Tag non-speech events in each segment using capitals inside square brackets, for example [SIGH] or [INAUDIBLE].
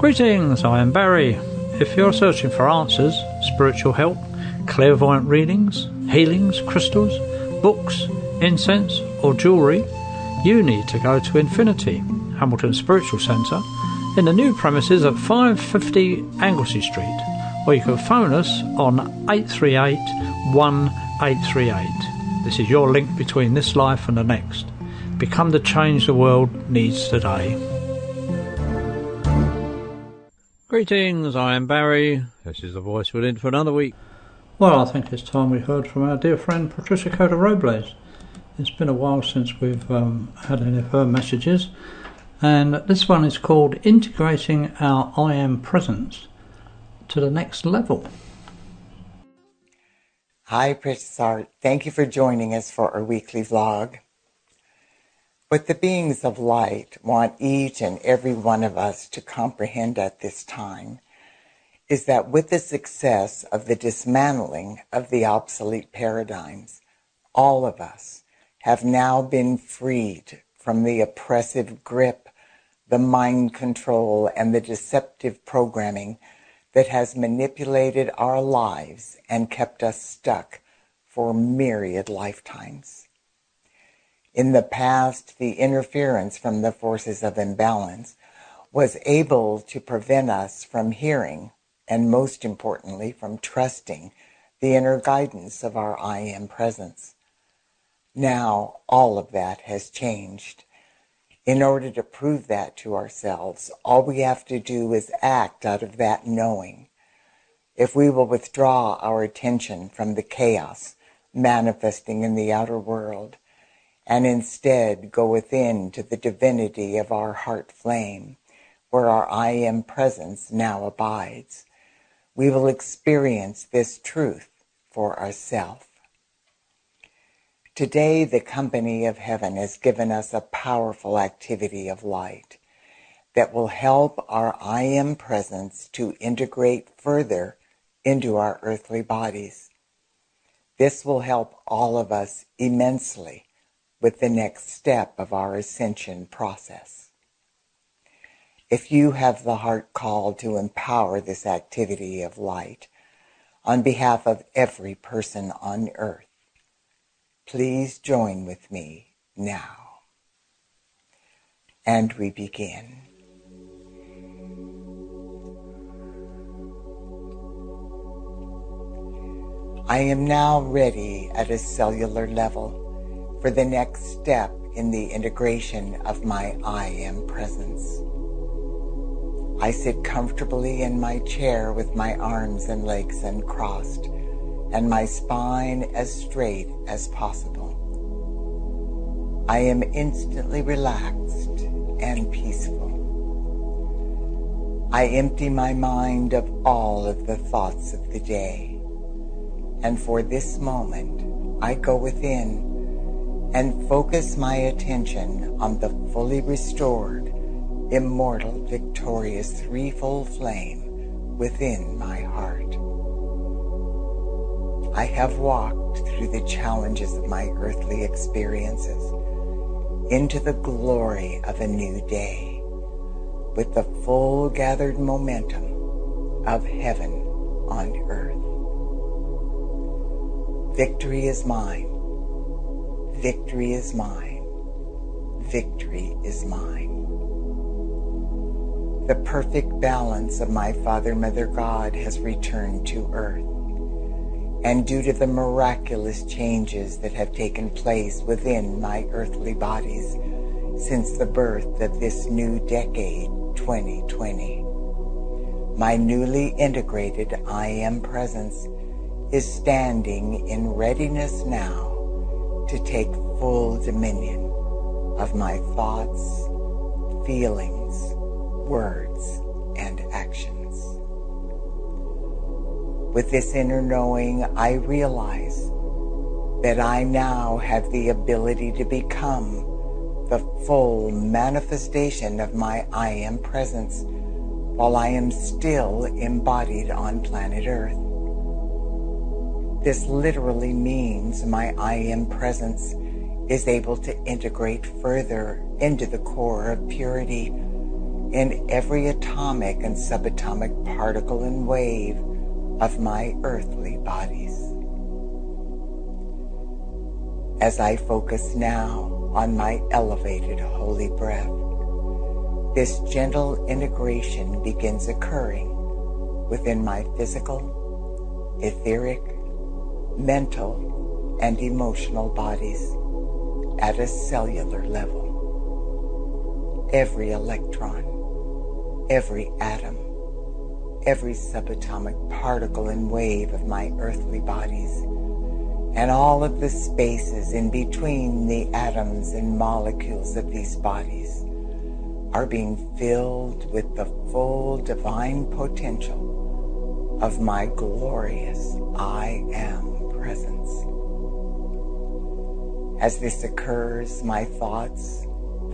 Greetings, I am Barry. If you're searching for answers, spiritual help, clairvoyant readings, healings, crystals, books, incense, or jewellery, you need to go to Infinity, Hamilton Spiritual Centre, in the new premises at 550 Anglesea Street, or you can phone us on 838 1838. This is your link between this life and the next. Become the change the world needs today. Greetings, I am Barry. This is the voice within for another week. Well, I think it's time we heard from our dear friend Patricia Cota Robles. It's been a while since we've um, had any of her messages, and this one is called Integrating Our I Am Presence to the Next Level. Hi, Precious Art. Thank you for joining us for our weekly vlog. What the beings of light want each and every one of us to comprehend at this time is that with the success of the dismantling of the obsolete paradigms, all of us have now been freed from the oppressive grip the mind control and the deceptive programming that has manipulated our lives and kept us stuck for myriad lifetimes. In the past, the interference from the forces of imbalance was able to prevent us from hearing and most importantly from trusting the inner guidance of our I am presence. Now all of that has changed in order to prove that to ourselves, all we have to do is act out of that knowing. If we will withdraw our attention from the chaos manifesting in the outer world and instead go within to the divinity of our heart flame, where our I am presence now abides, we will experience this truth for ourselves. Today, the company of heaven has given us a powerful activity of light that will help our I am presence to integrate further into our earthly bodies. This will help all of us immensely with the next step of our ascension process. If you have the heart call to empower this activity of light on behalf of every person on earth, Please join with me now. And we begin. I am now ready at a cellular level for the next step in the integration of my I am presence. I sit comfortably in my chair with my arms and legs uncrossed and my spine as straight as possible. I am instantly relaxed and peaceful. I empty my mind of all of the thoughts of the day. And for this moment, I go within and focus my attention on the fully restored, immortal, victorious threefold flame within my heart. I have walked through the challenges of my earthly experiences into the glory of a new day with the full gathered momentum of heaven on earth. Victory is mine. Victory is mine. Victory is mine. The perfect balance of my Father, Mother, God has returned to earth and due to the miraculous changes that have taken place within my earthly bodies since the birth of this new decade, 2020. My newly integrated I Am presence is standing in readiness now to take full dominion of my thoughts, feelings, words, and actions. With this inner knowing, I realize that I now have the ability to become the full manifestation of my I am presence while I am still embodied on planet Earth. This literally means my I am presence is able to integrate further into the core of purity in every atomic and subatomic particle and wave of my earthly bodies. As I focus now on my elevated holy breath, this gentle integration begins occurring within my physical, etheric, mental, and emotional bodies at a cellular level. Every electron, every atom, every subatomic particle and wave of my earthly bodies, and all of the spaces in between the atoms and molecules of these bodies are being filled with the full divine potential of my glorious I am presence. As this occurs, my thoughts,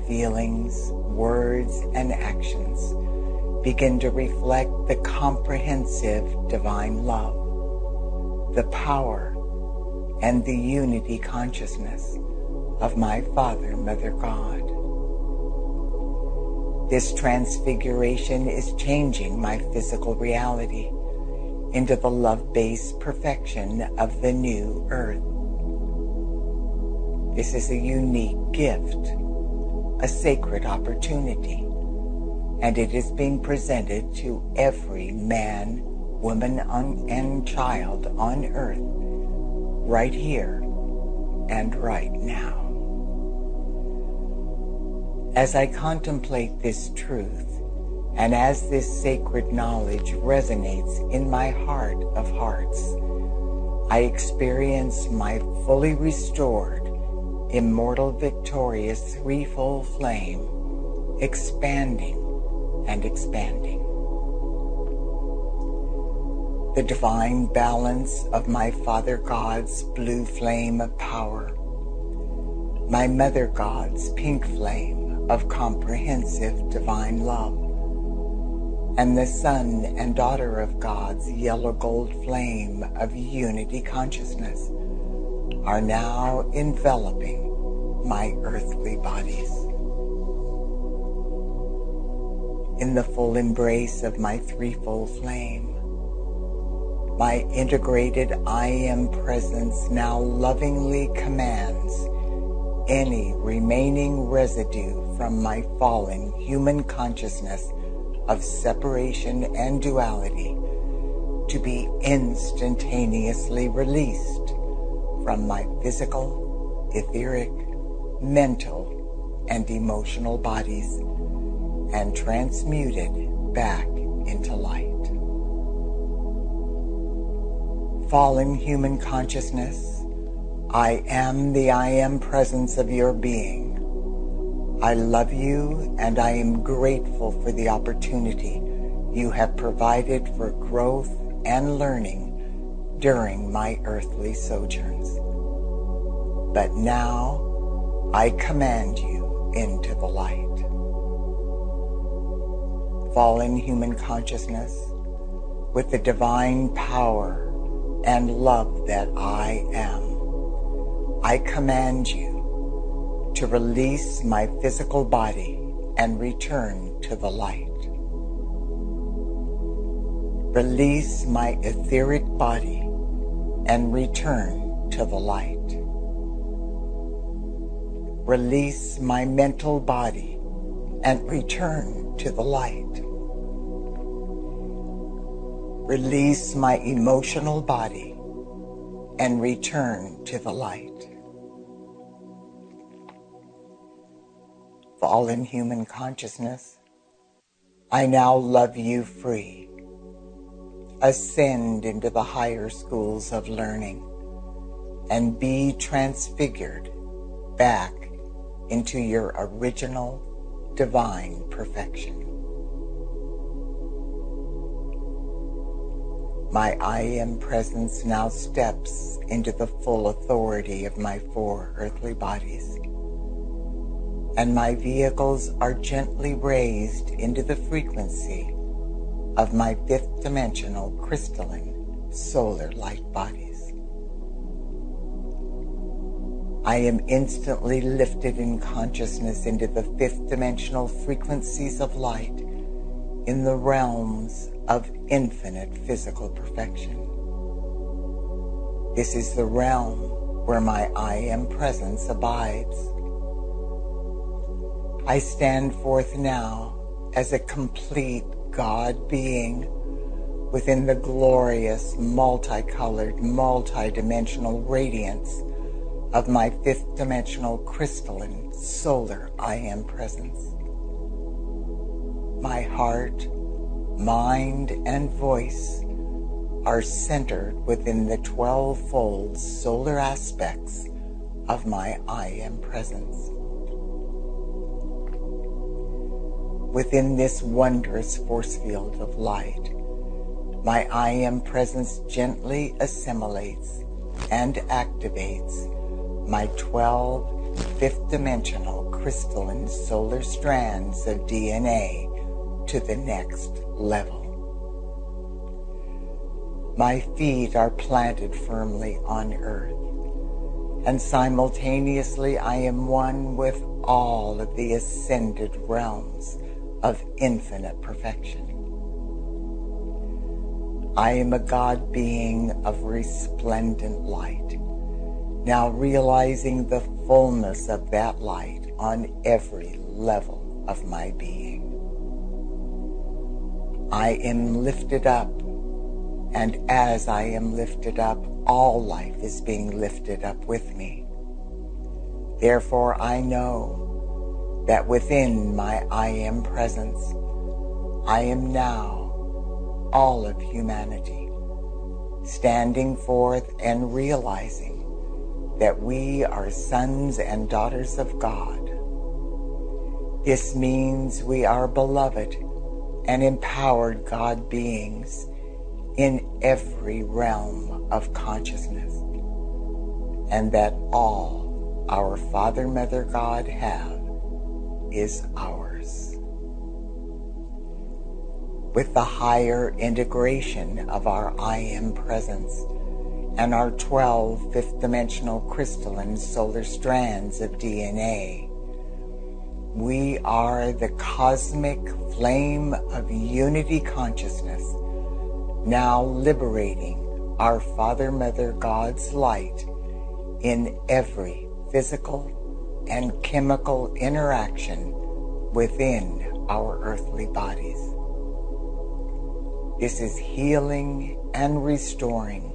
feelings, words, and actions begin to reflect the comprehensive divine love, the power, and the unity consciousness of my Father, Mother God. This transfiguration is changing my physical reality into the love based perfection of the new earth. This is a unique gift, a sacred opportunity, and it is being presented to every man, woman, and child on earth right here and right now. As I contemplate this truth, and as this sacred knowledge resonates in my heart of hearts, I experience my fully restored immortal, victorious, threefold flame, expanding and expanding. The divine balance of my Father God's blue flame of power, my Mother God's pink flame of comprehensive divine love, and the Son and Daughter of God's yellow gold flame of unity consciousness are now enveloping my earthly bodies. In the full embrace of my threefold flame, my integrated I am presence now lovingly commands any remaining residue from my fallen human consciousness of separation and duality to be instantaneously released from my physical, etheric, mental, and emotional bodies and transmuted back into light. Fallen human consciousness, I am the I am presence of your being. I love you and I am grateful for the opportunity you have provided for growth and learning during my earthly sojourns. But now I command you into the light. Fallen human consciousness, with the divine power and love that I am, I command you to release my physical body and return to the light. Release my etheric body and return to the light. Release my mental body and return to the light. Release my emotional body and return to the light. Fallen human consciousness, I now love you free ascend into the higher schools of learning and be transfigured back into your original divine perfection. my I am presence now steps into the full authority of my four earthly bodies. And my vehicles are gently raised into the frequency of my fifth dimensional crystalline solar light bodies. I am instantly lifted in consciousness into the fifth dimensional frequencies of light in the realms of infinite physical perfection. This is the realm where my I am presence abides. I stand forth now as a complete God being within the glorious, multicolored, multidimensional radiance of my fifth dimensional crystalline solar I am presence. My heart, mind, and voice are centered within the 12 fold solar aspects of my I am presence. Within this wondrous force field of light, my I am presence gently assimilates and activates my 12 fifth dimensional crystalline solar strands of DNA to the next level. My feet are planted firmly on earth, and simultaneously I am one with all of the ascended realms of infinite perfection. I am a God being of resplendent light, now realizing the fullness of that light on every level of my being. I am lifted up, and as I am lifted up, all life is being lifted up with me. Therefore, I know that within my I am presence, I am now all of humanity, standing forth and realizing that we are sons and daughters of God. This means we are beloved and empowered God beings in every realm of consciousness, and that all our Father, Mother, God have is ours. With the higher integration of our I am presence and our 12 fifth dimensional crystalline solar strands of DNA, we are the cosmic flame of unity consciousness, now liberating our Father, Mother, God's light in every physical, and chemical interaction within our earthly bodies. This is healing and restoring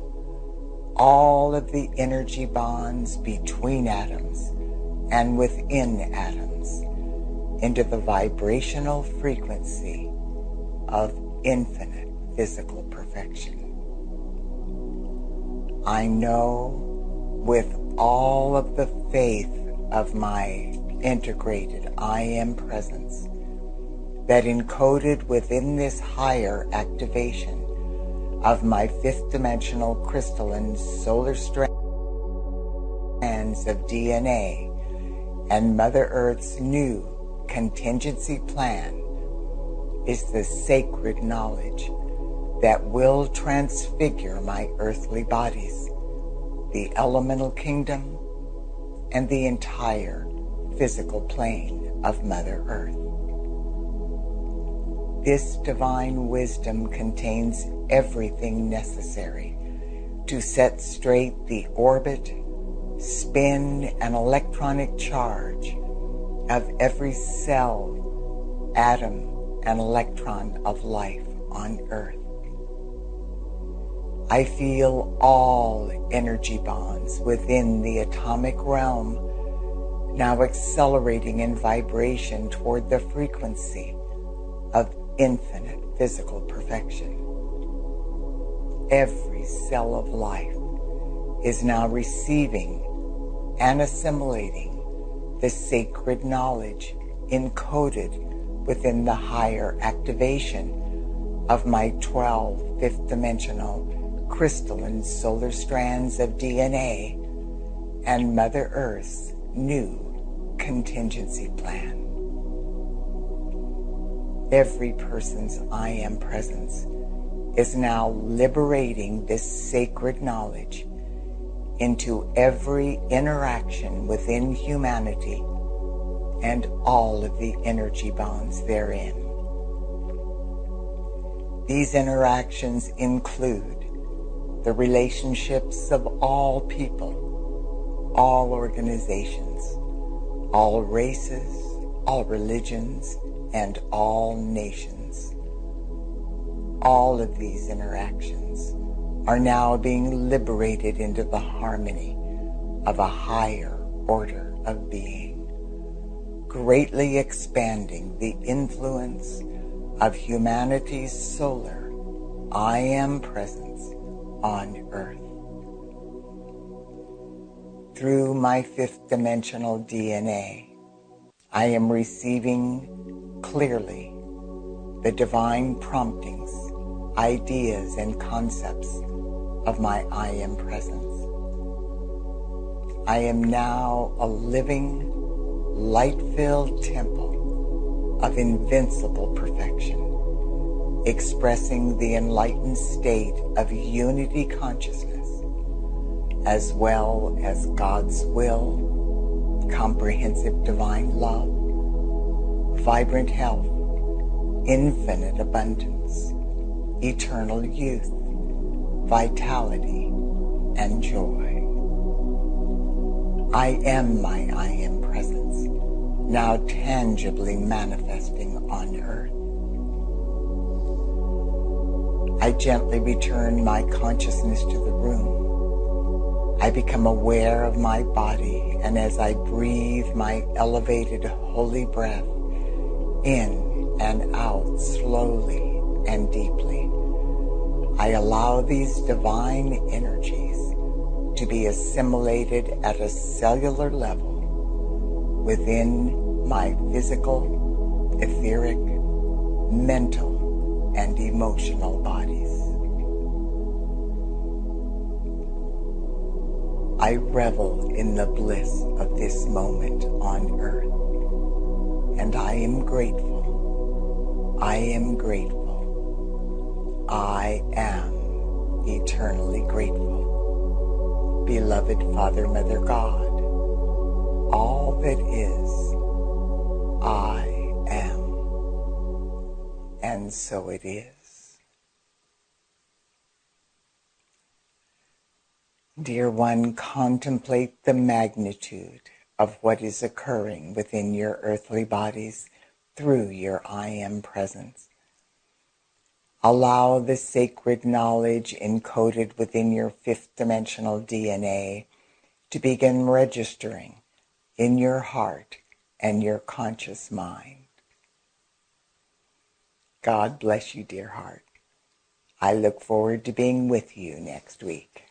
all of the energy bonds between atoms and within atoms into the vibrational frequency of infinite physical perfection. I know with all of the faith of my integrated I am presence that encoded within this higher activation of my fifth dimensional crystalline solar strands of DNA and Mother Earth's new contingency plan is the sacred knowledge that will transfigure my earthly bodies, the elemental kingdom, and the entire physical plane of Mother Earth. This divine wisdom contains everything necessary to set straight the orbit, spin, and electronic charge of every cell, atom, and electron of life on Earth. I feel all energy bonds within the atomic realm now accelerating in vibration toward the frequency of infinite physical perfection. Every cell of life is now receiving and assimilating the sacred knowledge encoded within the higher activation of my 12 fifth dimensional crystalline solar strands of DNA and Mother Earth's new contingency plan. Every person's I am presence is now liberating this sacred knowledge into every interaction within humanity and all of the energy bonds therein. These interactions include the relationships of all people, all organizations, all races, all religions, and all nations. All of these interactions are now being liberated into the harmony of a higher order of being, greatly expanding the influence of humanity's solar I am presence on earth. Through my fifth dimensional DNA, I am receiving clearly the divine promptings, ideas, and concepts of my I am presence. I am now a living, light filled temple of invincible perfection, expressing the enlightened state of unity consciousness, as well as God's will, comprehensive divine love, vibrant health, infinite abundance, eternal youth, vitality, and joy. I am my I am presence, now tangibly manifesting on earth. I gently return my consciousness to the room. I become aware of my body, and as I breathe my elevated holy breath in and out slowly and deeply, I allow these divine energies to be assimilated at a cellular level within my physical, etheric, mental, and emotional bodies. I revel in the bliss of this moment on earth, and I am grateful. I am grateful. I am eternally grateful. Beloved Father, Mother God, all that is, I. And so it is. Dear one, contemplate the magnitude of what is occurring within your earthly bodies through your I am presence. Allow the sacred knowledge encoded within your fifth dimensional DNA to begin registering in your heart and your conscious mind. God bless you, dear heart. I look forward to being with you next week.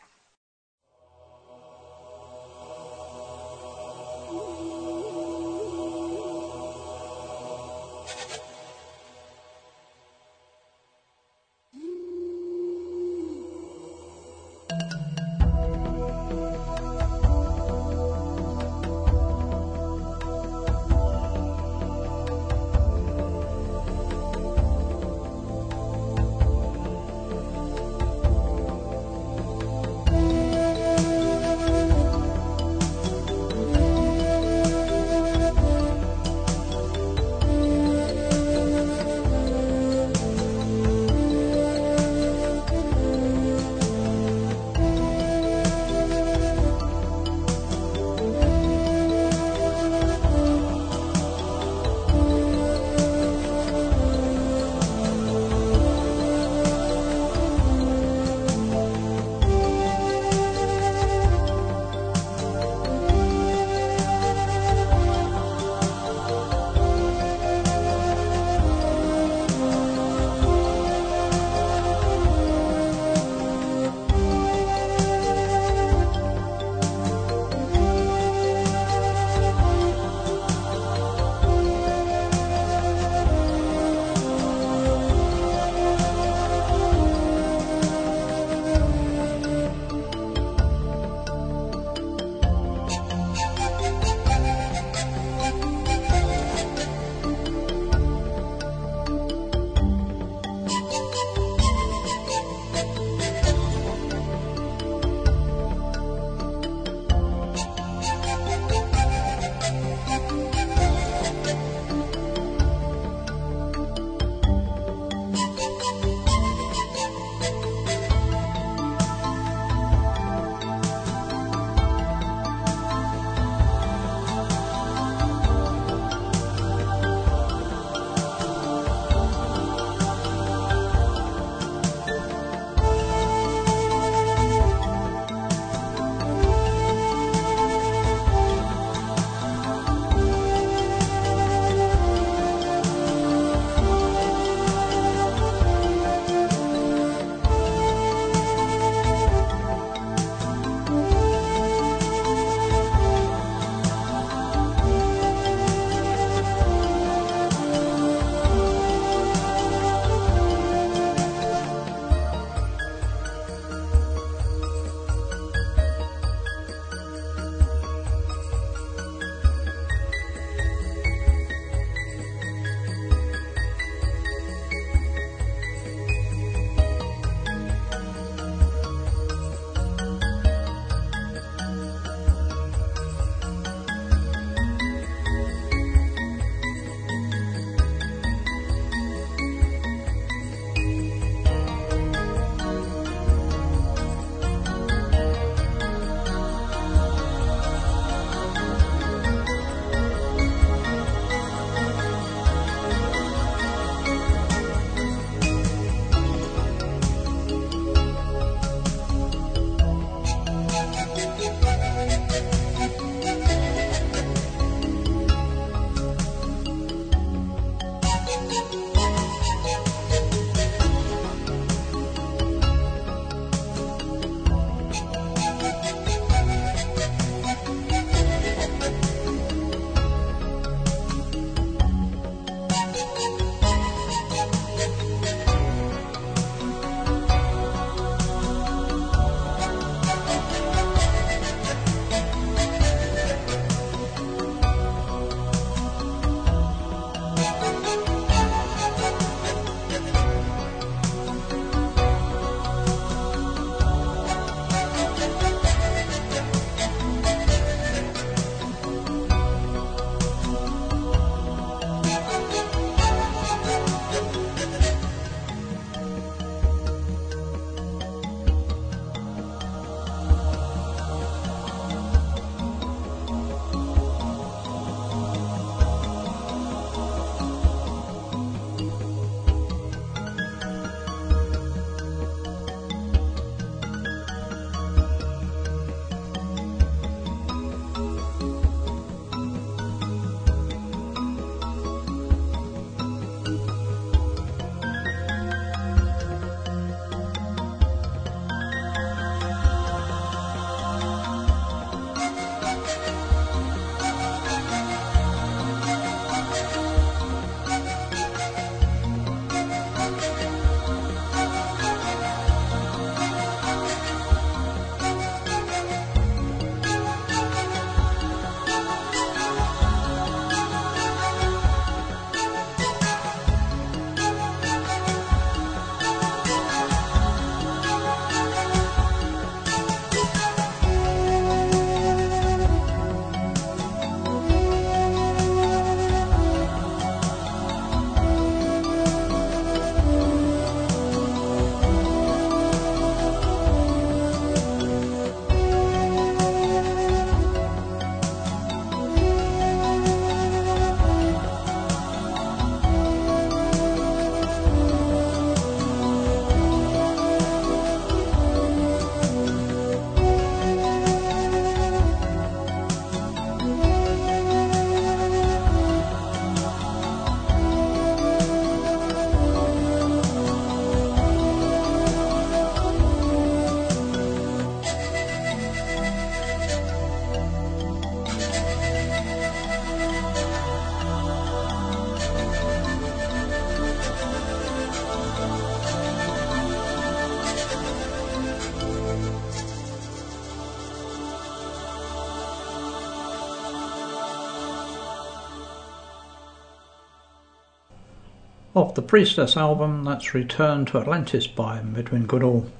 Off the Priestess album, that's Return to Atlantis by Medwyn Goodall.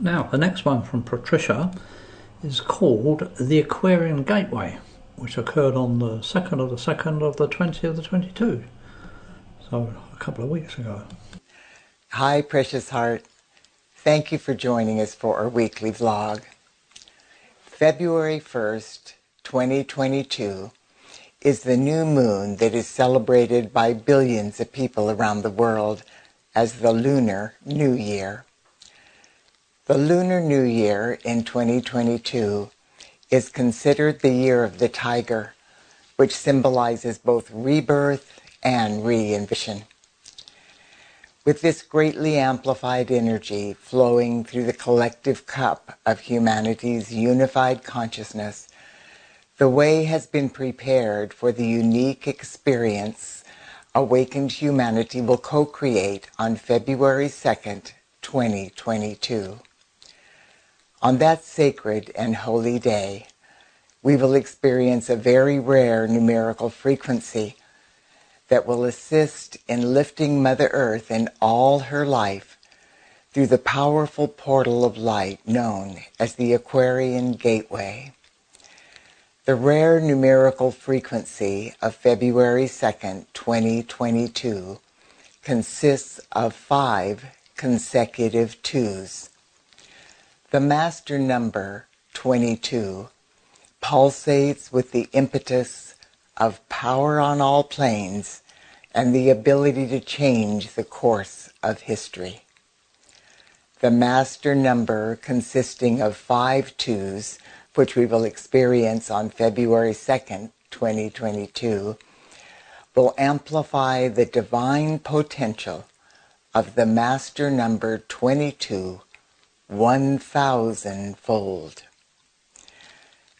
Now, the next one from Patricia is called The Aquarian Gateway, which occurred on the 2nd of the 2nd of the 20th of the 22. So, a couple of weeks ago. Hi, precious heart. Thank you for joining us for our weekly vlog. February 1st, 2022 is the new moon that is celebrated by billions of people around the world as the Lunar New Year. The Lunar New Year in 2022 is considered the year of the tiger, which symbolizes both rebirth and reinvention. With this greatly amplified energy flowing through the collective cup of humanity's unified consciousness, the way has been prepared for the unique experience awakened humanity will co-create on February 2nd, 2022. On that sacred and holy day, we will experience a very rare numerical frequency that will assist in lifting Mother Earth in all her life through the powerful portal of light known as the Aquarian Gateway. The rare numerical frequency of February 2nd, 2022 consists of five consecutive twos. The master number 22 pulsates with the impetus of power on all planes and the ability to change the course of history. The master number consisting of five twos, which we will experience on February 2nd, 2022, will amplify the divine potential of the master number 22 one thousandfold.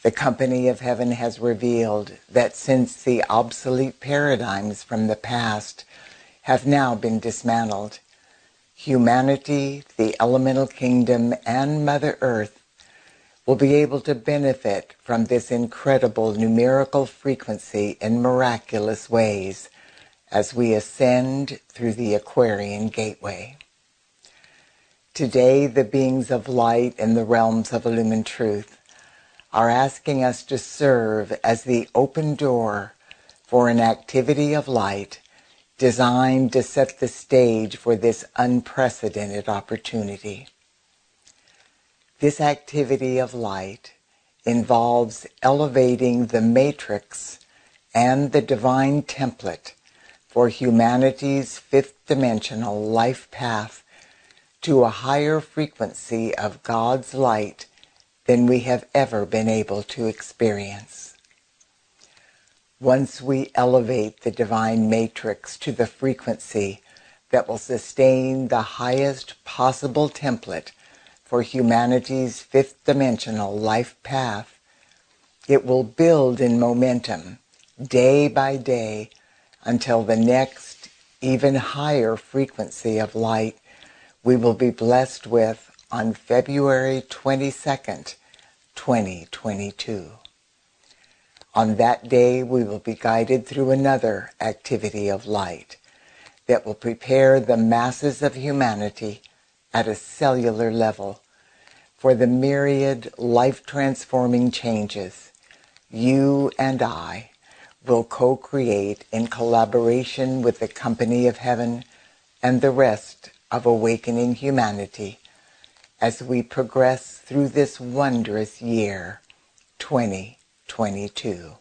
The company of heaven has revealed that since the obsolete paradigms from the past have now been dismantled, humanity, the elemental kingdom, and Mother Earth will be able to benefit from this incredible numerical frequency in miraculous ways as we ascend through the Aquarian Gateway. Today, the beings of light in the realms of illumined truth are asking us to serve as the open door for an activity of light designed to set the stage for this unprecedented opportunity. This activity of light involves elevating the matrix and the divine template for humanity's fifth dimensional life path to a higher frequency of God's light than we have ever been able to experience. Once we elevate the divine matrix to the frequency that will sustain the highest possible template for humanity's fifth dimensional life path, it will build in momentum day by day until the next even higher frequency of light we will be blessed with on February 22nd, 2022. On that day, we will be guided through another activity of light that will prepare the masses of humanity at a cellular level for the myriad life transforming changes you and I will co create in collaboration with the company of heaven and the rest of awakening humanity as we progress through this wondrous year, 2022.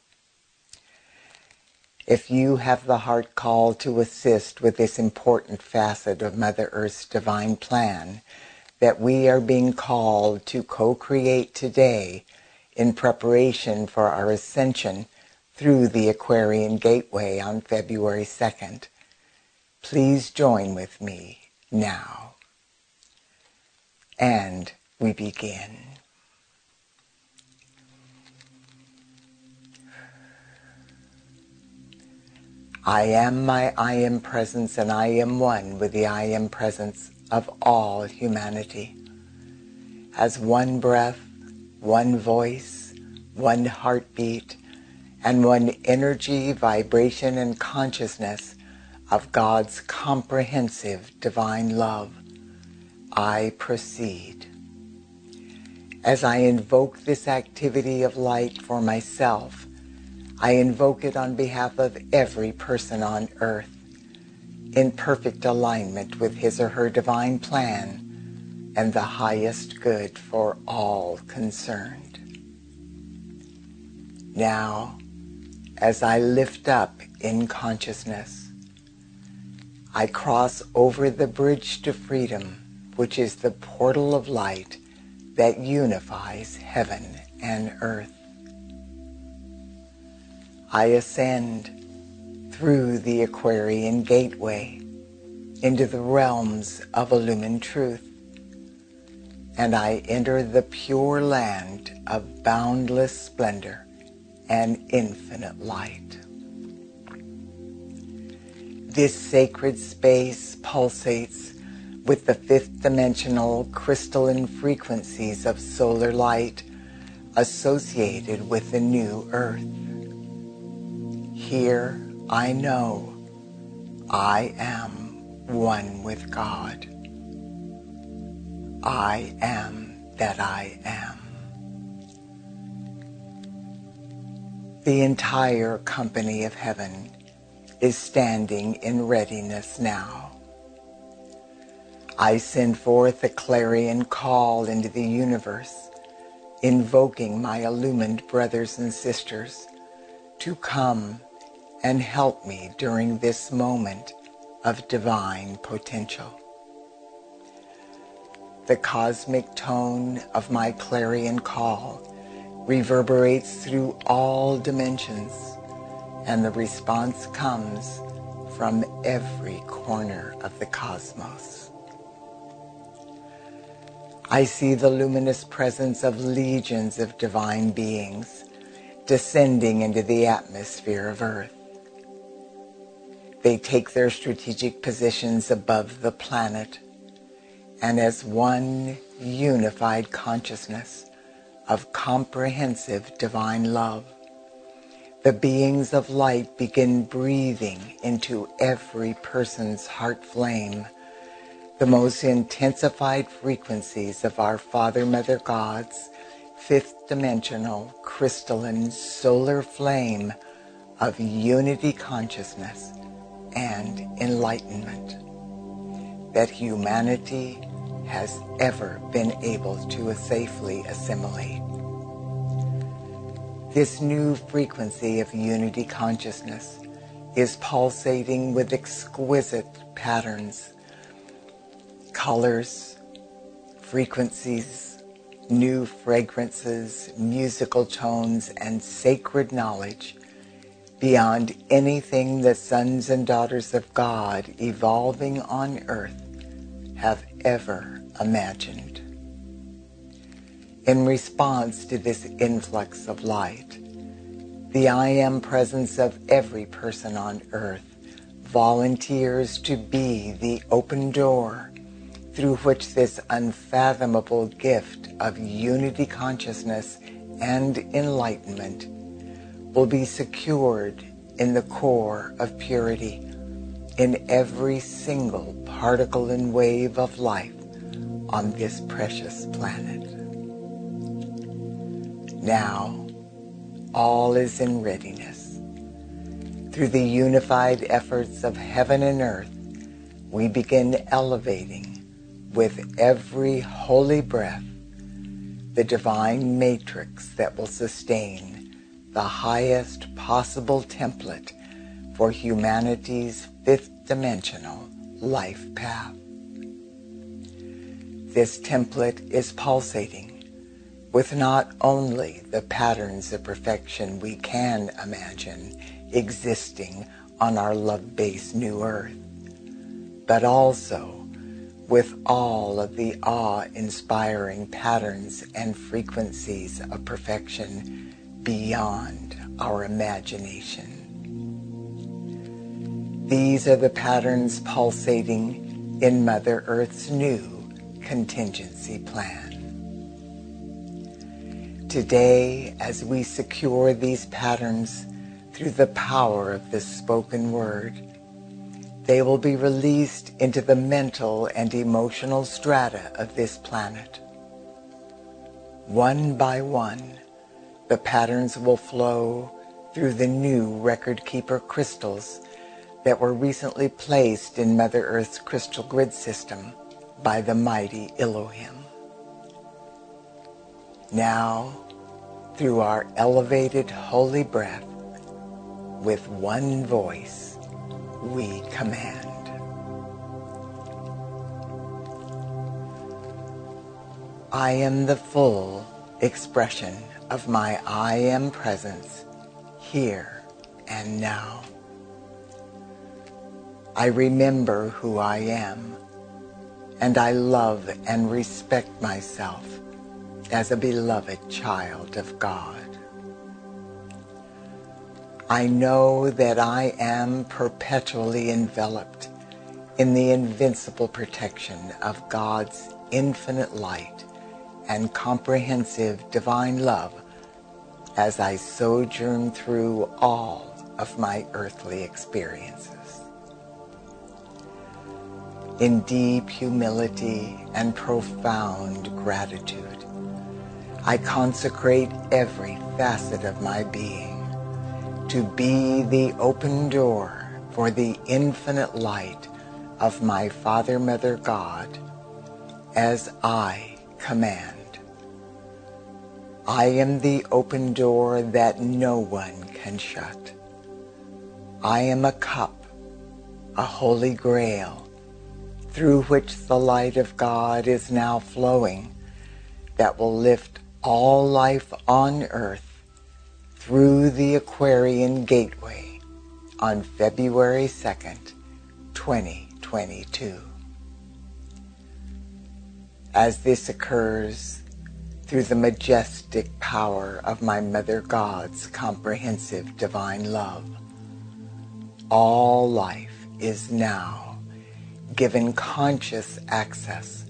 If you have the heart call to assist with this important facet of Mother Earth's divine plan that we are being called to co-create today in preparation for our ascension through the Aquarian Gateway on February 2nd, please join with me now. And we begin. I am my I am presence and I am one with the I am presence of all humanity. As one breath, one voice, one heartbeat, and one energy, vibration, and consciousness of God's comprehensive divine love, I proceed. As I invoke this activity of light for myself, I invoke it on behalf of every person on earth in perfect alignment with his or her divine plan and the highest good for all concerned. Now, as I lift up in consciousness, I cross over the bridge to freedom, which is the portal of light that unifies heaven and earth. I ascend through the Aquarian gateway into the realms of illumined truth, and I enter the pure land of boundless splendor and infinite light. This sacred space pulsates with the fifth dimensional crystalline frequencies of solar light associated with the new earth. Here I know I am one with God. I am that I am. The entire company of heaven is standing in readiness now. I send forth a clarion call into the universe, invoking my illumined brothers and sisters to come and help me during this moment of divine potential. The cosmic tone of my clarion call reverberates through all dimensions, and the response comes from every corner of the cosmos. I see the luminous presence of legions of divine beings descending into the atmosphere of Earth. They take their strategic positions above the planet and as one unified consciousness of comprehensive divine love, the beings of light begin breathing into every person's heart flame the most intensified frequencies of our Father Mother God's fifth dimensional crystalline solar flame of unity consciousness and enlightenment that humanity has ever been able to safely assimilate. This new frequency of unity consciousness is pulsating with exquisite patterns, colors, frequencies, new fragrances, musical tones, and sacred knowledge beyond anything the sons and daughters of God evolving on earth have ever imagined. In response to this influx of light, the I am presence of every person on earth volunteers to be the open door through which this unfathomable gift of unity consciousness and enlightenment will be secured in the core of purity in every single particle and wave of life on this precious planet. Now, all is in readiness. Through the unified efforts of heaven and earth, we begin elevating with every holy breath the divine matrix that will sustain the highest possible template for humanity's fifth dimensional life path. This template is pulsating with not only the patterns of perfection we can imagine existing on our love-based new earth, but also with all of the awe-inspiring patterns and frequencies of perfection beyond our imagination. These are the patterns pulsating in Mother Earth's new contingency plan. Today, as we secure these patterns through the power of the spoken word, they will be released into the mental and emotional strata of this planet. One by one, the patterns will flow through the new record keeper crystals that were recently placed in Mother Earth's crystal grid system by the mighty Elohim. Now, through our elevated holy breath, with one voice, we command. I am the full expression of my I am presence here and now. I remember who I am, and I love and respect myself as a beloved child of God. I know that I am perpetually enveloped in the invincible protection of God's infinite light and comprehensive divine love as I sojourn through all of my earthly experiences. In deep humility and profound gratitude, I consecrate every facet of my being to be the open door for the infinite light of my Father, Mother, God, as I command. I am the open door that no one can shut. I am a cup, a holy grail, through which the light of God is now flowing that will lift all life on earth through the Aquarian Gateway on February 2nd, 2022. As this occurs through the majestic power of my Mother God's comprehensive divine love, all life is now given conscious access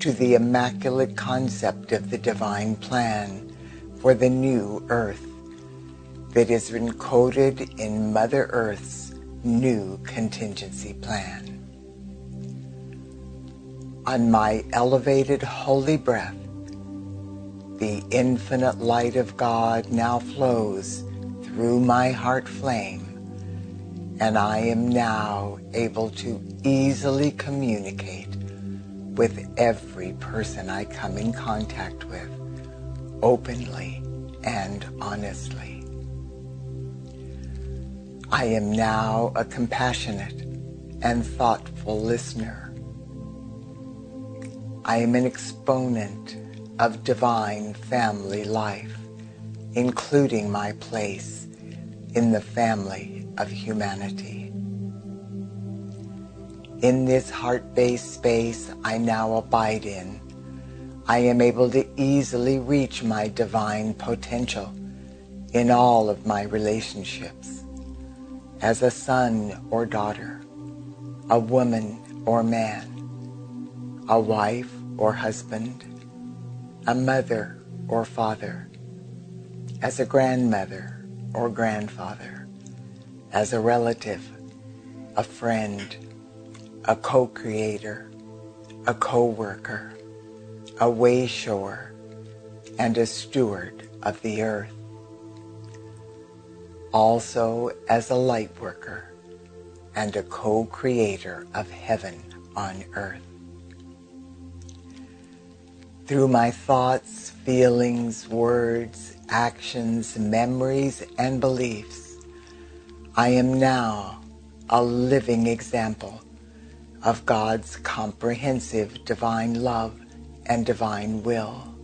to the immaculate concept of the divine plan for the new earth that is encoded in Mother Earth's new contingency plan. On my elevated holy breath, the infinite light of God now flows through my heart flame, and I am now able to easily communicate with every person I come in contact with, openly and honestly. I am now a compassionate and thoughtful listener. I am an exponent of divine family life, including my place in the family of humanity. In this heart-based space I now abide in, I am able to easily reach my divine potential in all of my relationships as a son or daughter, a woman or man, a wife or husband, a mother or father, as a grandmother or grandfather, as a relative, a friend, a co-creator, a co-worker, a wayshower, and a steward of the earth also as a light worker and a co-creator of heaven on earth. Through my thoughts, feelings, words, actions, memories, and beliefs, I am now a living example of God's comprehensive divine love and divine will,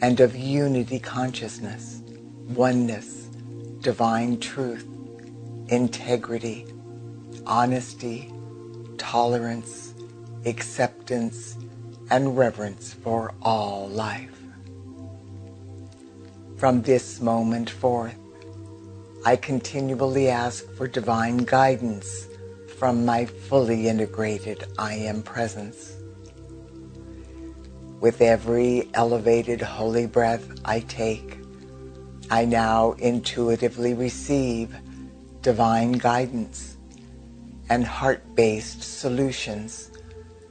and of unity consciousness, oneness, divine truth, integrity, honesty, tolerance, acceptance, and reverence for all life. From this moment forth, I continually ask for divine guidance from my fully integrated I Am presence. With every elevated holy breath I take, I now intuitively receive divine guidance and heart based solutions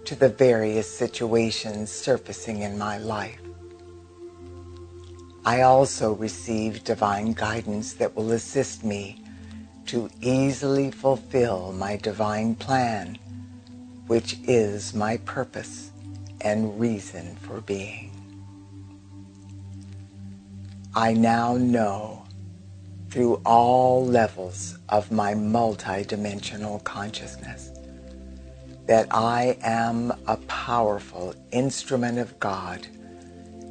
to the various situations surfacing in my life. I also receive divine guidance that will assist me to easily fulfill my divine plan, which is my purpose and reason for being. I now know through all levels of my multidimensional consciousness that I am a powerful instrument of God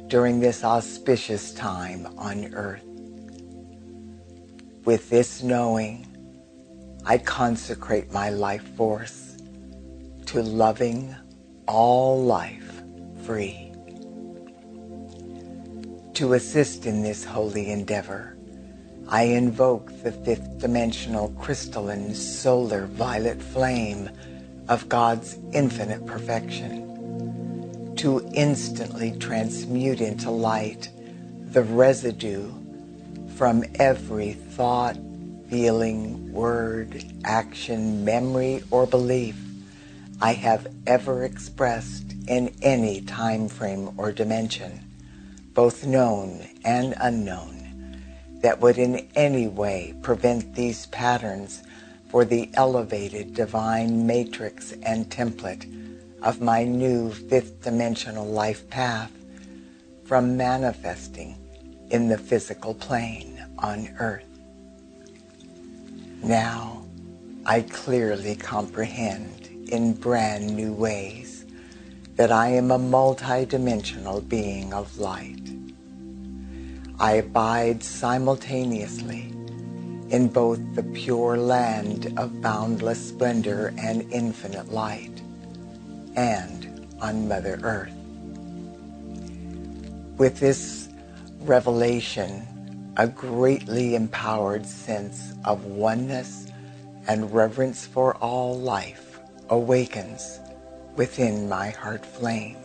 during this auspicious time on earth. With this knowing, I consecrate my life force to loving all life free. To assist in this holy endeavor, I invoke the fifth dimensional crystalline solar violet flame of God's infinite perfection to instantly transmute into light the residue from every thought, feeling, word, action, memory, or belief I have ever expressed in any time frame or dimension, both known and unknown, that would in any way prevent these patterns for the elevated divine matrix and template of my new fifth dimensional life path from manifesting in the physical plane on earth. Now I clearly comprehend in brand new ways that I am a multidimensional being of light. I abide simultaneously in both the pure land of boundless splendor and infinite light, and on Mother Earth. With this revelation, a greatly empowered sense of oneness and reverence for all life awakens within my heart flame.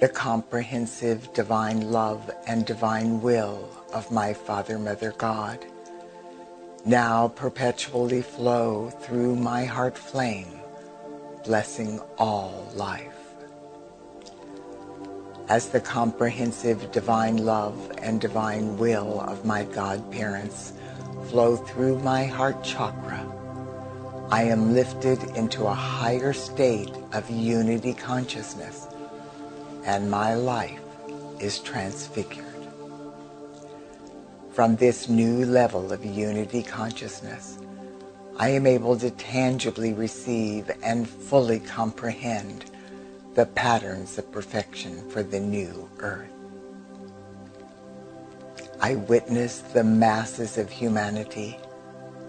The comprehensive divine love and divine will of my Father, Mother, God, now perpetually flow through my heart flame, blessing all life. As the comprehensive divine love and divine will of my godparents flow through my heart chakra, I am lifted into a higher state of unity consciousness, and my life is transfigured. From this new level of unity consciousness, I am able to tangibly receive and fully comprehend the patterns of perfection for the new earth. I witness the masses of humanity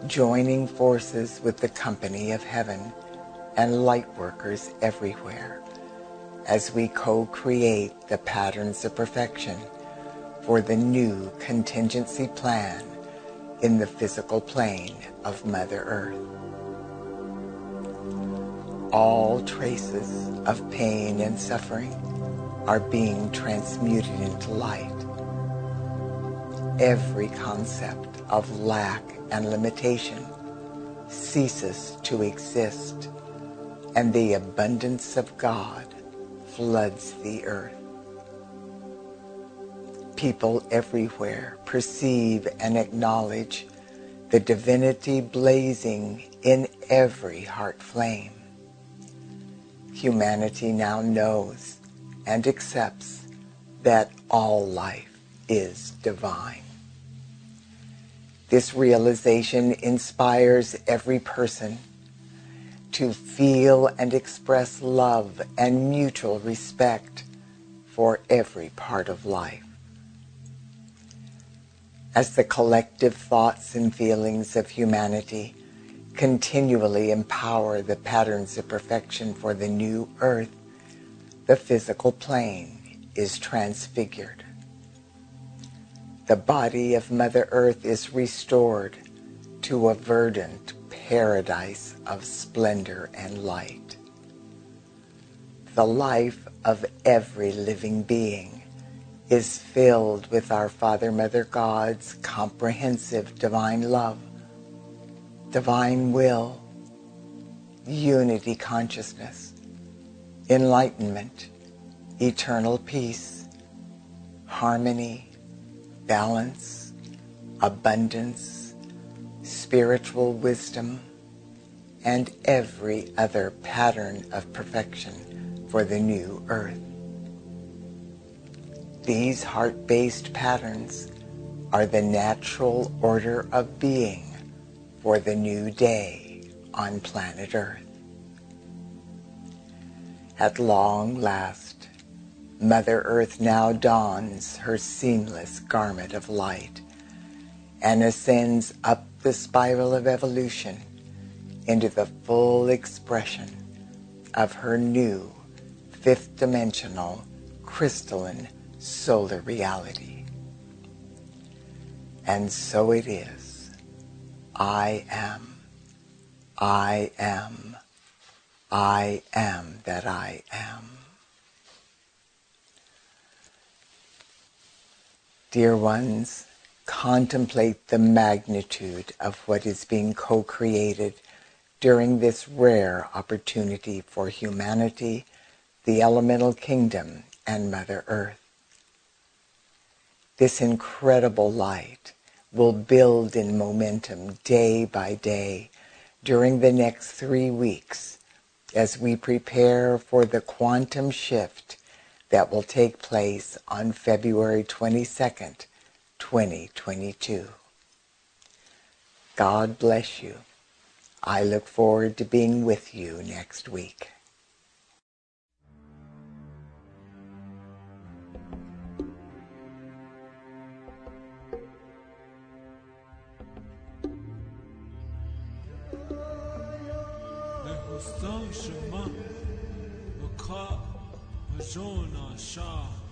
joining forces with the company of heaven and light workers everywhere as we co-create the patterns of perfection for the new contingency plan in the physical plane of Mother Earth. All traces of pain and suffering are being transmuted into light. Every concept of lack and limitation ceases to exist, and the abundance of God floods the earth people everywhere perceive and acknowledge the divinity blazing in every heart flame. Humanity now knows and accepts that all life is divine. This realization inspires every person to feel and express love and mutual respect for every part of life as the collective thoughts and feelings of humanity continually empower the patterns of perfection for the new earth, the physical plane is transfigured. The body of Mother Earth is restored to a verdant paradise of splendor and light. The life of every living being is filled with our Father, Mother God's comprehensive divine love, divine will, unity consciousness, enlightenment, eternal peace, harmony, balance, abundance, spiritual wisdom, and every other pattern of perfection for the new earth. These heart-based patterns are the natural order of being for the new day on planet Earth. At long last, Mother Earth now dons her seamless garment of light and ascends up the spiral of evolution into the full expression of her new fifth dimensional crystalline solar reality. And so it is. I am. I am. I am that I am. Dear ones, contemplate the magnitude of what is being co-created during this rare opportunity for humanity, the elemental kingdom, and Mother Earth. This incredible light will build in momentum day by day during the next three weeks as we prepare for the quantum shift that will take place on February 22nd, 2022. God bless you. I look forward to being with you next week. Zam Shema, Makah, Hajona, Shah.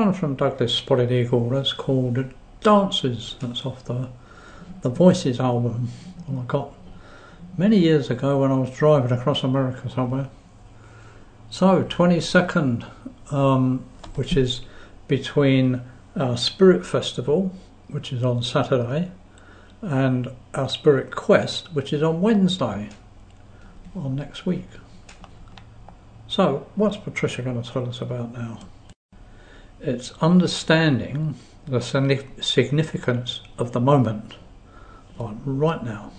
One from Douglas Spotted Eagle that's called Dances. That's off the the Voices album. I got many years ago when I was driving across America somewhere. So, 22nd, um, which is between our Spirit Festival, which is on Saturday, and our Spirit Quest, which is on Wednesday, on next week. So, what's Patricia going to tell us about now? It's understanding the significance of the moment, right now.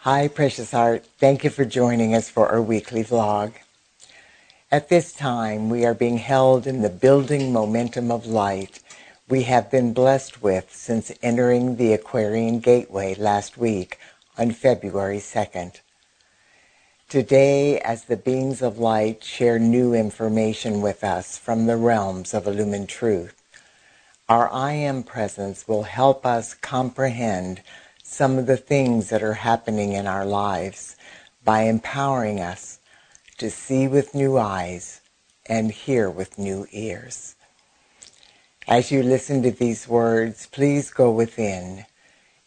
Hi, Precious Heart. Thank you for joining us for our weekly vlog. At this time, we are being held in the building momentum of light we have been blessed with since entering the Aquarian Gateway last week on February 2nd. Today, as the beings of light share new information with us from the realms of illumined truth, our I Am presence will help us comprehend some of the things that are happening in our lives by empowering us to see with new eyes and hear with new ears. As you listen to these words, please go within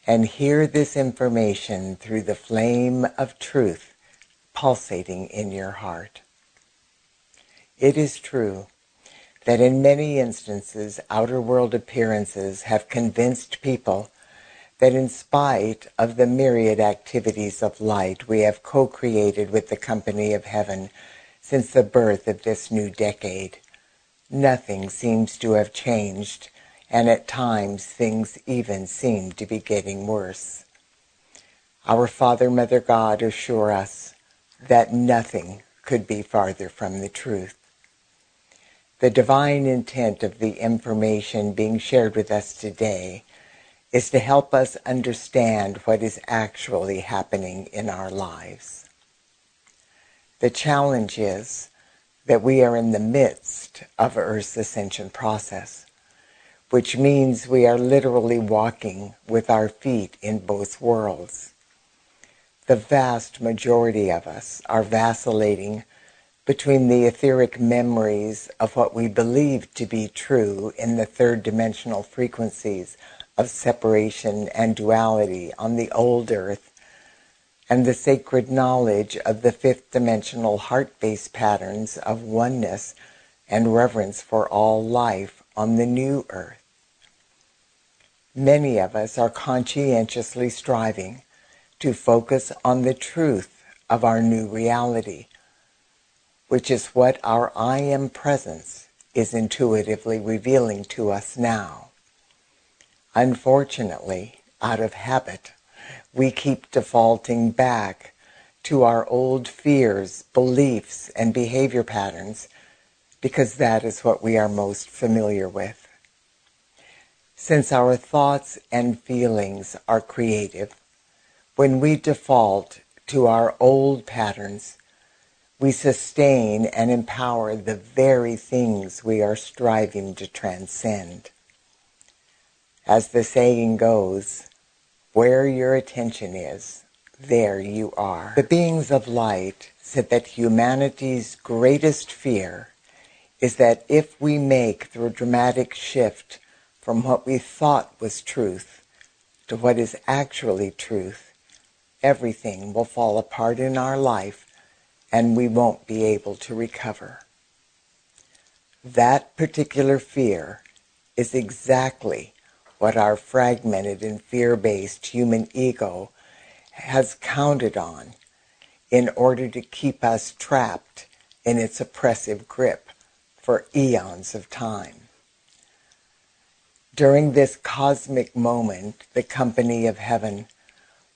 and hear this information through the flame of truth pulsating in your heart. It is true that in many instances, outer world appearances have convinced people that in spite of the myriad activities of light we have co-created with the company of heaven since the birth of this new decade, nothing seems to have changed, and at times things even seem to be getting worse. Our Father, Mother God assure us that nothing could be farther from the truth. The divine intent of the information being shared with us today is to help us understand what is actually happening in our lives. The challenge is that we are in the midst of Earth's ascension process, which means we are literally walking with our feet in both worlds the vast majority of us are vacillating between the etheric memories of what we believe to be true in the third dimensional frequencies of separation and duality on the old earth and the sacred knowledge of the fifth dimensional heart-based patterns of oneness and reverence for all life on the new earth. Many of us are conscientiously striving to focus on the truth of our new reality, which is what our I am presence is intuitively revealing to us now. Unfortunately, out of habit, we keep defaulting back to our old fears, beliefs, and behavior patterns because that is what we are most familiar with. Since our thoughts and feelings are creative, when we default to our old patterns, we sustain and empower the very things we are striving to transcend. As the saying goes, where your attention is, there you are. The beings of light said that humanity's greatest fear is that if we make the dramatic shift from what we thought was truth to what is actually truth, everything will fall apart in our life and we won't be able to recover. That particular fear is exactly what our fragmented and fear-based human ego has counted on in order to keep us trapped in its oppressive grip for eons of time. During this cosmic moment, the company of heaven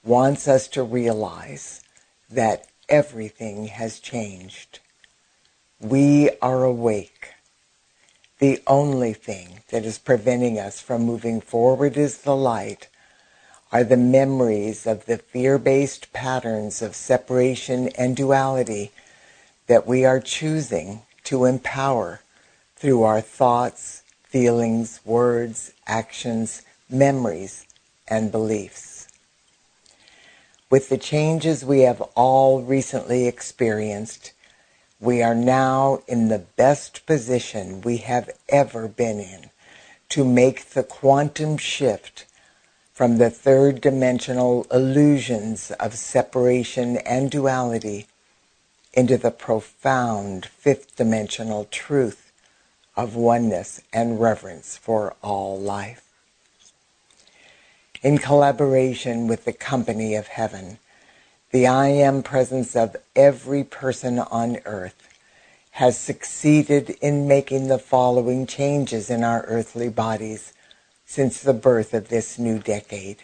wants us to realize that everything has changed. We are awake. The only thing that is preventing us from moving forward is the light, are the memories of the fear-based patterns of separation and duality that we are choosing to empower through our thoughts, feelings, words, actions, memories, and beliefs. With the changes we have all recently experienced, we are now in the best position we have ever been in to make the quantum shift from the third dimensional illusions of separation and duality into the profound fifth dimensional truth of oneness and reverence for all life. In collaboration with the company of heaven, the I am presence of every person on earth has succeeded in making the following changes in our earthly bodies since the birth of this new decade.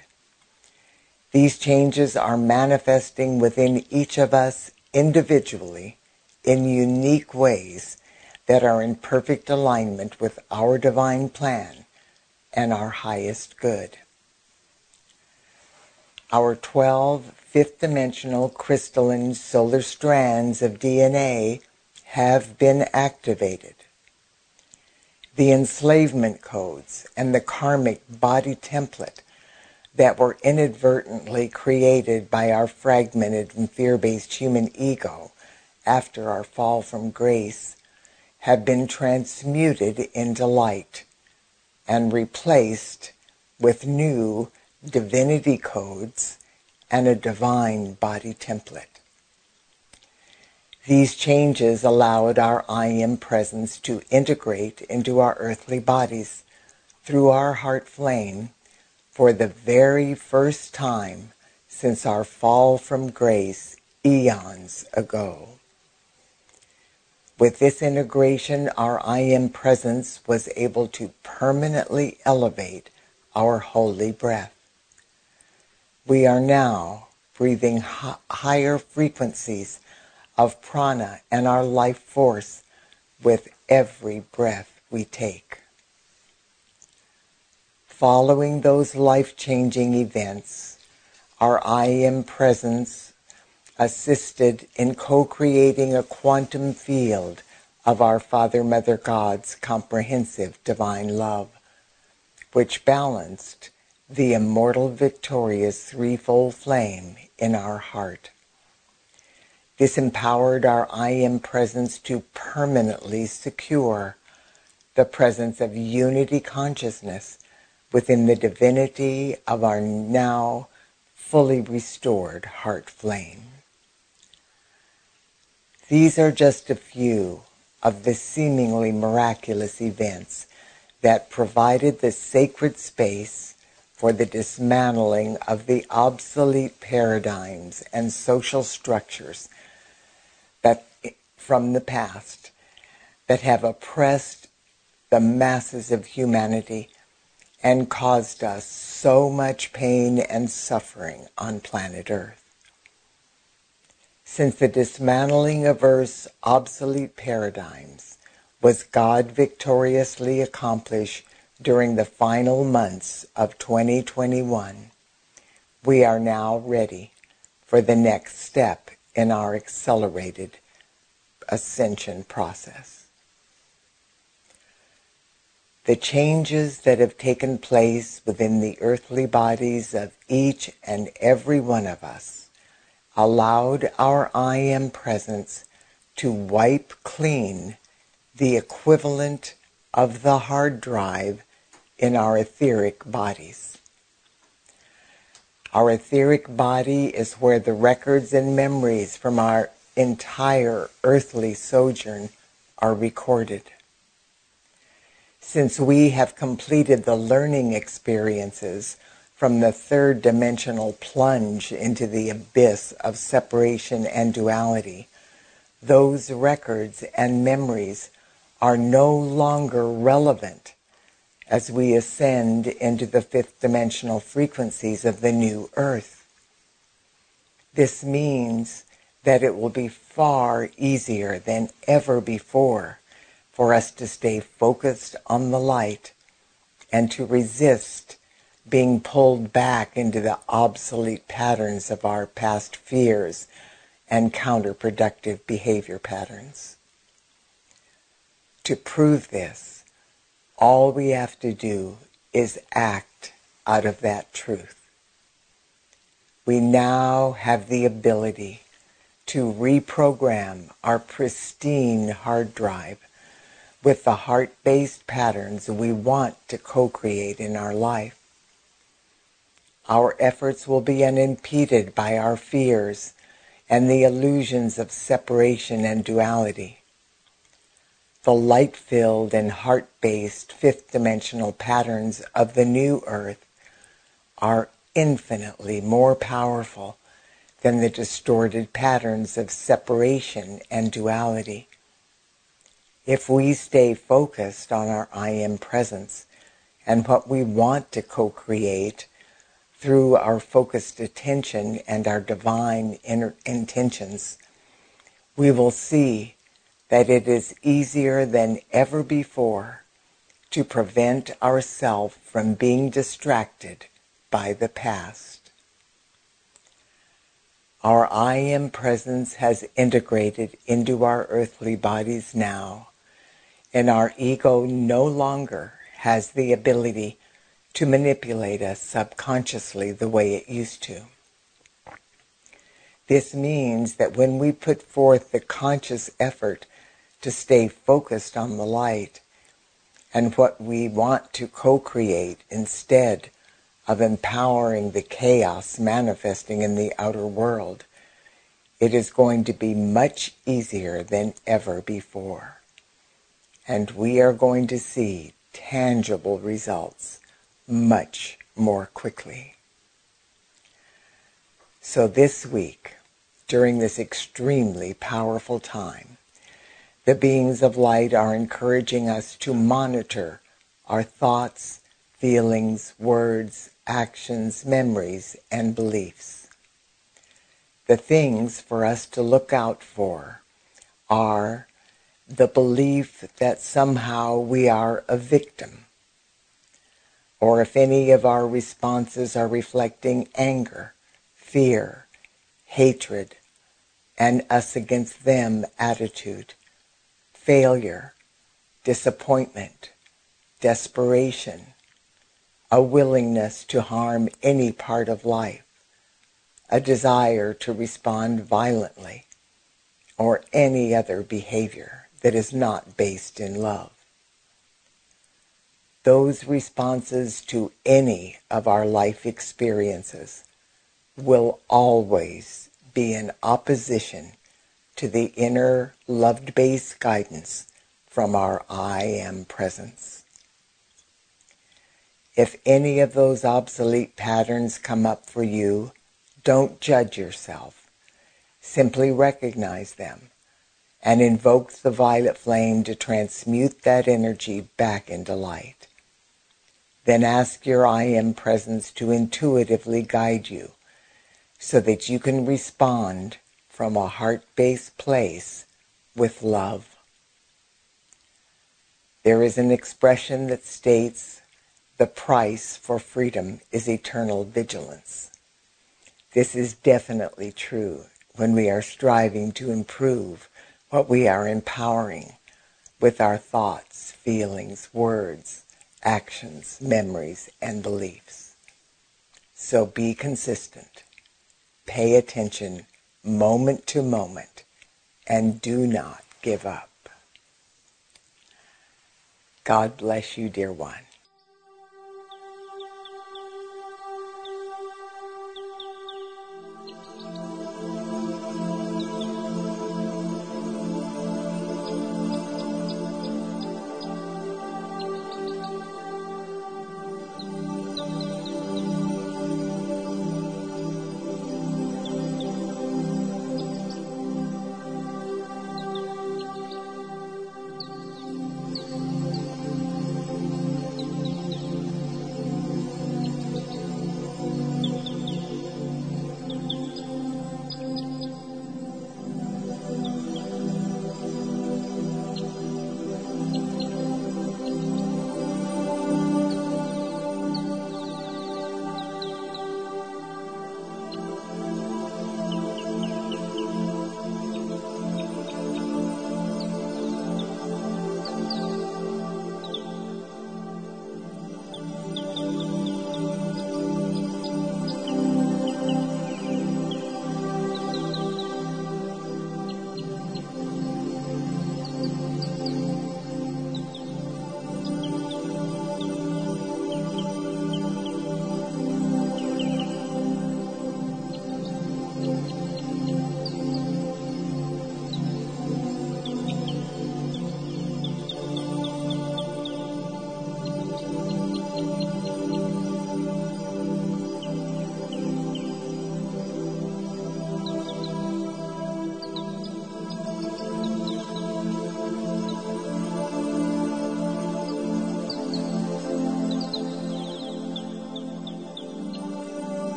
These changes are manifesting within each of us individually in unique ways that are in perfect alignment with our divine plan and our highest good. Our 12 fifth dimensional crystalline solar strands of DNA have been activated. The enslavement codes and the karmic body template that were inadvertently created by our fragmented and fear-based human ego after our fall from grace have been transmuted into light and replaced with new divinity codes and a divine body template. These changes allowed our I am presence to integrate into our earthly bodies through our heart flame for the very first time since our fall from grace eons ago. With this integration, our I am presence was able to permanently elevate our holy breath. We are now breathing h- higher frequencies of prana and our life force with every breath we take. Following those life-changing events, our I am presence assisted in co-creating a quantum field of our Father, Mother God's comprehensive divine love, which balanced the immortal victorious threefold flame in our heart. This empowered our I am presence to permanently secure the presence of unity consciousness within the divinity of our now fully restored heart flame. These are just a few of the seemingly miraculous events that provided the sacred space for the dismantling of the obsolete paradigms and social structures that from the past that have oppressed the masses of humanity and caused us so much pain and suffering on planet Earth. Since the dismantling of Earth's obsolete paradigms was God victoriously accomplished during the final months of 2021, we are now ready for the next step in our accelerated ascension process. The changes that have taken place within the earthly bodies of each and every one of us allowed our I am presence to wipe clean the equivalent of the hard drive in our etheric bodies. Our etheric body is where the records and memories from our entire earthly sojourn are recorded. Since we have completed the learning experiences from the third dimensional plunge into the abyss of separation and duality, those records and memories are no longer relevant as we ascend into the fifth dimensional frequencies of the new earth. This means that it will be far easier than ever before for us to stay focused on the light and to resist being pulled back into the obsolete patterns of our past fears and counterproductive behavior patterns. To prove this, all we have to do is act out of that truth. We now have the ability to reprogram our pristine hard drive with the heart-based patterns we want to co-create in our life. Our efforts will be unimpeded by our fears and the illusions of separation and duality. The light-filled and heart-based fifth dimensional patterns of the new earth are infinitely more powerful than the distorted patterns of separation and duality. If we stay focused on our I am presence and what we want to co-create through our focused attention and our divine inner intentions, we will see that it is easier than ever before to prevent ourselves from being distracted by the past. Our I am presence has integrated into our earthly bodies now, and our ego no longer has the ability to manipulate us subconsciously the way it used to. This means that when we put forth the conscious effort to stay focused on the light and what we want to co-create instead of empowering the chaos manifesting in the outer world, it is going to be much easier than ever before. And we are going to see tangible results much more quickly. So this week, during this extremely powerful time, the beings of light are encouraging us to monitor our thoughts, feelings, words, actions, memories, and beliefs. The things for us to look out for are the belief that somehow we are a victim or if any of our responses are reflecting anger, fear, hatred, and us against them attitude, failure, disappointment, desperation, a willingness to harm any part of life, a desire to respond violently, or any other behavior that is not based in love. Those responses to any of our life experiences will always be in opposition to the inner loved based guidance from our I am presence. If any of those obsolete patterns come up for you, don't judge yourself. Simply recognize them and invoke the violet flame to transmute that energy back into light. Then ask your I am presence to intuitively guide you so that you can respond from a heart-based place with love. There is an expression that states the price for freedom is eternal vigilance. This is definitely true when we are striving to improve what we are empowering with our thoughts, feelings, words, actions, memories, and beliefs. So be consistent. Pay attention moment to moment and do not give up. God bless you, dear one.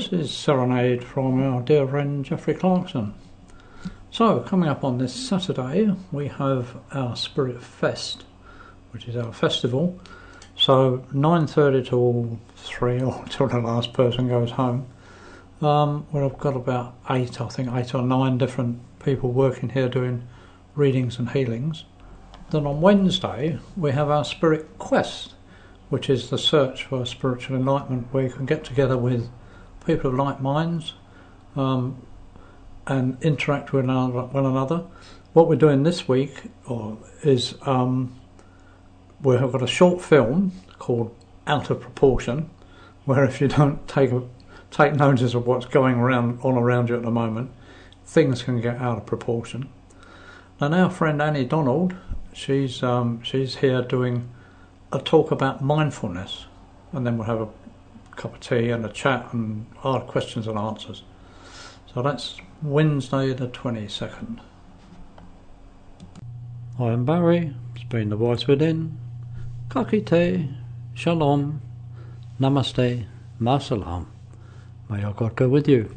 This is Serenade from our dear friend Jeffrey Clarkson. So, coming up on this Saturday, we have our Spirit Fest, which is our festival. So, 9.30 till 3 [LAUGHS] or till the last person goes home. Um, where I've got about eight, I think, eight or nine different people working here doing readings and healings. Then on Wednesday, we have our Spirit Quest, which is the search for spiritual enlightenment, where you can get together with people of like minds um, and interact with one another. What we're doing this week or, is um, we have got a short film called Out of Proportion, where if you don't take a, take notice of what's going around on around you at the moment, things can get out of proportion. And our friend Annie Donald, she's um, she's here doing a talk about mindfulness, and then we'll have a cup of tea and a chat and hard questions and answers. So that's Wednesday the 22nd. I am Barry, it's been the voice within. Kakite, Shalom, Namaste, Masalam. May our God go with you.